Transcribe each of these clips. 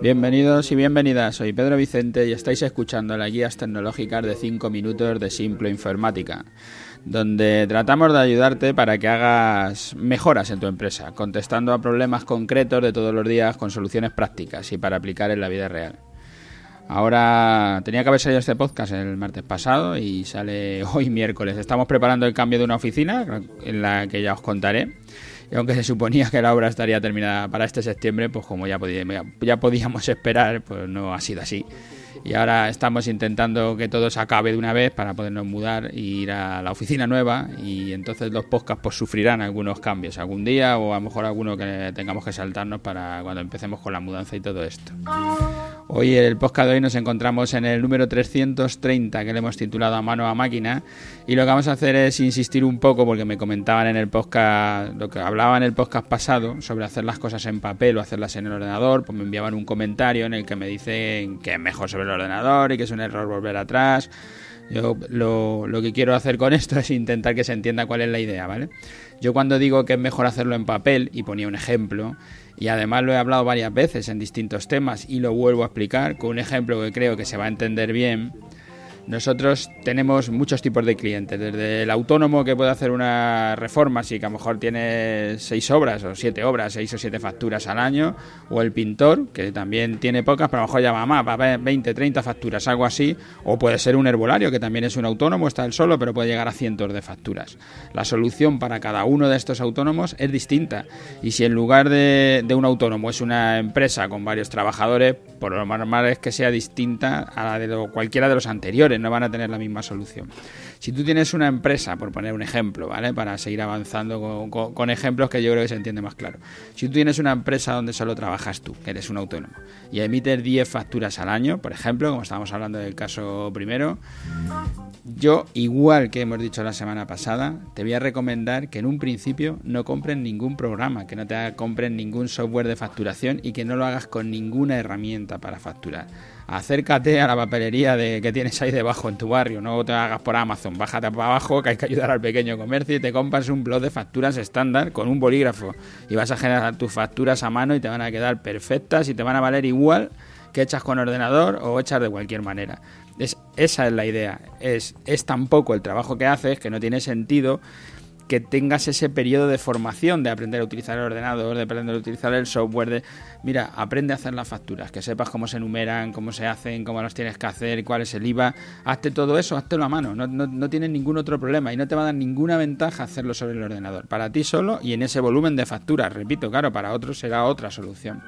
Bienvenidos y bienvenidas, soy Pedro Vicente y estáis escuchando las guías tecnológicas de 5 minutos de Simple Informática, donde tratamos de ayudarte para que hagas mejoras en tu empresa, contestando a problemas concretos de todos los días con soluciones prácticas y para aplicar en la vida real. Ahora tenía que haber salido este podcast el martes pasado y sale hoy miércoles. Estamos preparando el cambio de una oficina en la que ya os contaré. Y aunque se suponía que la obra estaría terminada para este septiembre, pues como ya, ya podíamos esperar, pues no ha sido así. Y ahora estamos intentando que todo se acabe de una vez para podernos mudar e ir a la oficina nueva. Y entonces los podcasts pues sufrirán algunos cambios algún día o a lo mejor alguno que tengamos que saltarnos para cuando empecemos con la mudanza y todo esto. Hoy el podcast de hoy nos encontramos en el número 330 que le hemos titulado A mano a máquina y lo que vamos a hacer es insistir un poco porque me comentaban en el podcast, lo que hablaba en el podcast pasado sobre hacer las cosas en papel o hacerlas en el ordenador, pues me enviaban un comentario en el que me dicen que es mejor sobre el ordenador y que es un error volver atrás. Yo lo, lo, que quiero hacer con esto es intentar que se entienda cuál es la idea, ¿vale? Yo cuando digo que es mejor hacerlo en papel, y ponía un ejemplo, y además lo he hablado varias veces en distintos temas y lo vuelvo a explicar con un ejemplo que creo que se va a entender bien, nosotros tenemos muchos tipos de clientes, desde el autónomo que puede hacer una reforma, así que a lo mejor tiene seis obras o siete obras, seis o siete facturas al año, o el pintor, que también tiene pocas, pero a lo mejor ya va más, va a 20, 30 facturas, algo así, o puede ser un herbolario, que también es un autónomo, está él solo, pero puede llegar a cientos de facturas. La solución para cada uno de estos autónomos es distinta, y si en lugar de un autónomo es una empresa con varios trabajadores, por lo normal es que sea distinta a la de cualquiera de los anteriores no van a tener la misma solución. Si tú tienes una empresa, por poner un ejemplo, ¿vale? Para seguir avanzando con, ejemplos que yo creo que se entiende más claro. Si tú tienes una empresa donde solo trabajas tú, que eres un autónomo, y emites 10 facturas al año, por ejemplo, como estábamos hablando del caso primero, yo, igual que hemos dicho la semana pasada, te voy a recomendar que en un principio no compren ningún programa, que no te compren ningún software de facturación y que no lo hagas con ninguna herramienta para facturar acércate a la papelería de, que tienes ahí debajo en tu barrio, no te hagas por Amazon, bájate para abajo que hay que ayudar al pequeño comercio y te compras un blog de facturas estándar con un bolígrafo y vas a generar tus facturas a mano y te van a quedar perfectas y te van a valer igual que hechas con ordenador o hechas de cualquier manera. Es, esa es la idea, es, es tan poco el trabajo que haces que no tiene sentido que tengas ese periodo de formación, de aprender a utilizar el ordenador, de aprender a utilizar el software, de, mira, aprende a hacer las facturas, que sepas cómo se enumeran, cómo se hacen, cómo las tienes que hacer, cuál es el IVA, hazte todo eso, hazte a mano, no, no, no tienes ningún otro problema y no te va a dar ninguna ventaja hacerlo sobre el ordenador, para ti solo y en ese volumen de facturas, repito, claro, para otros será otra solución.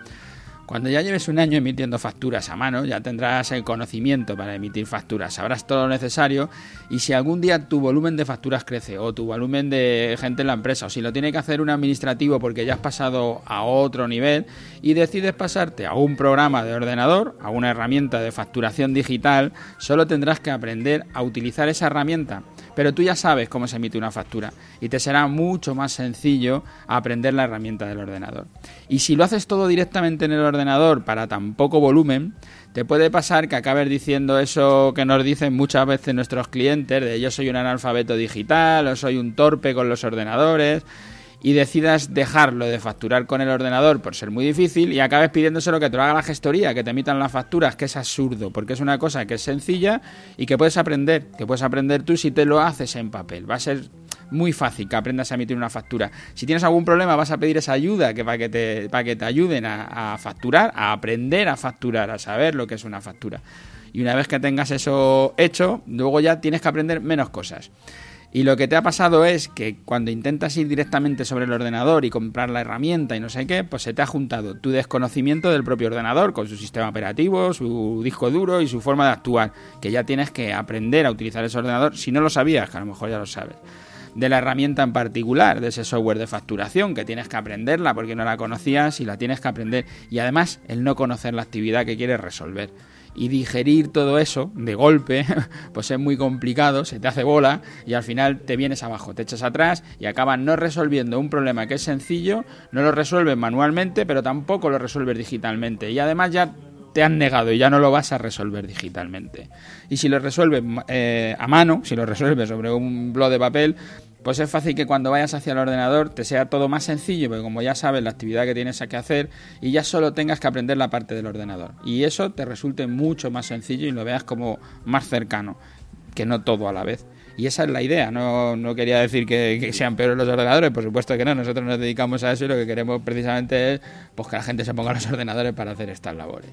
Cuando ya lleves un año emitiendo facturas a mano, ya tendrás el conocimiento para emitir facturas, sabrás todo lo necesario y si algún día tu volumen de facturas crece o tu volumen de gente en la empresa o si lo tiene que hacer un administrativo porque ya has pasado a otro nivel y decides pasarte a un programa de ordenador, a una herramienta de facturación digital, solo tendrás que aprender a utilizar esa herramienta pero tú ya sabes cómo se emite una factura y te será mucho más sencillo aprender la herramienta del ordenador. Y si lo haces todo directamente en el ordenador para tan poco volumen, te puede pasar que acabes diciendo eso que nos dicen muchas veces nuestros clientes, de yo soy un analfabeto digital o soy un torpe con los ordenadores y decidas dejarlo de facturar con el ordenador por ser muy difícil y acabes pidiéndoselo que te lo haga la gestoría, que te emitan las facturas, que es absurdo, porque es una cosa que es sencilla y que puedes aprender, que puedes aprender tú si te lo haces en papel. Va a ser muy fácil que aprendas a emitir una factura. Si tienes algún problema, vas a pedir esa ayuda que para que te, para que te ayuden a, a facturar, a aprender a facturar, a saber lo que es una factura. Y una vez que tengas eso hecho, luego ya tienes que aprender menos cosas. Y lo que te ha pasado es que cuando intentas ir directamente sobre el ordenador y comprar la herramienta y no sé qué, pues se te ha juntado tu desconocimiento del propio ordenador con su sistema operativo, su disco duro y su forma de actuar, que ya tienes que aprender a utilizar ese ordenador si no lo sabías, que a lo mejor ya lo sabes de la herramienta en particular, de ese software de facturación, que tienes que aprenderla porque no la conocías y la tienes que aprender. Y además, el no conocer la actividad que quieres resolver y digerir todo eso de golpe, pues es muy complicado, se te hace bola y al final te vienes abajo, te echas atrás y acabas no resolviendo un problema que es sencillo, no lo resuelves manualmente, pero tampoco lo resuelves digitalmente y además ya te han negado y ya no lo vas a resolver digitalmente. Y si lo resuelves eh, a mano, si lo resuelves sobre un blog de papel, pues es fácil que cuando vayas hacia el ordenador te sea todo más sencillo, porque como ya sabes la actividad que tienes que hacer y ya solo tengas que aprender la parte del ordenador. Y eso te resulte mucho más sencillo y lo veas como más cercano, que no todo a la vez. Y esa es la idea, no, no quería decir que, sean peores los ordenadores, por supuesto que no, nosotros nos dedicamos a eso y lo que queremos precisamente es pues, que la gente se ponga los ordenadores para hacer estas labores.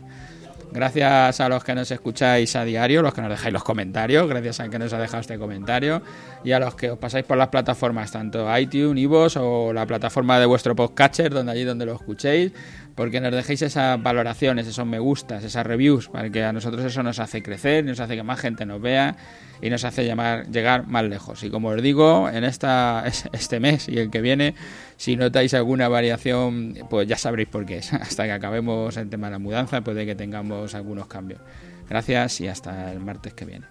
Gracias a los que nos escucháis a diario, los que nos dejáis los comentarios, gracias a que nos ha dejado este comentario y a los que os pasáis por las plataformas, tanto iTunes, iVoox o la plataforma de vuestro podcatcher, donde allí donde lo escuchéis, porque nos dejéis esas valoraciones, esos me gustas, esas reviews, para que a nosotros eso nos hace crecer, nos hace que más gente nos vea y nos hace llamar, llegar más lejos. Y como os digo, en esta, este mes y el que viene, si notáis alguna variación, pues ya sabréis por qué es. Hasta que acabemos el tema de la mudanza, puede que tengamos algunos cambios. Gracias y hasta el martes que viene.